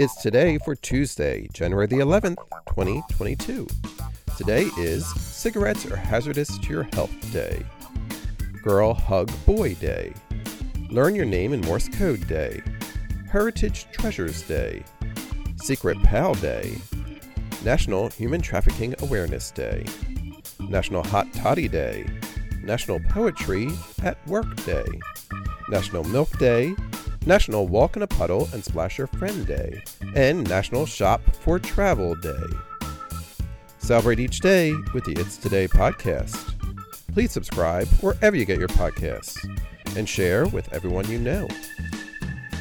It's today for Tuesday, January the 11th, 2022. Today is Cigarettes Are Hazardous to Your Health Day, Girl Hug Boy Day, Learn Your Name in Morse Code Day, Heritage Treasures Day, Secret Pal Day, National Human Trafficking Awareness Day, National Hot Toddy Day, National Poetry at Work Day, National Milk Day, National Walk in a Puddle and Splash Your Friend Day, and National Shop for Travel Day. Celebrate each day with the It's Today podcast. Please subscribe wherever you get your podcasts and share with everyone you know.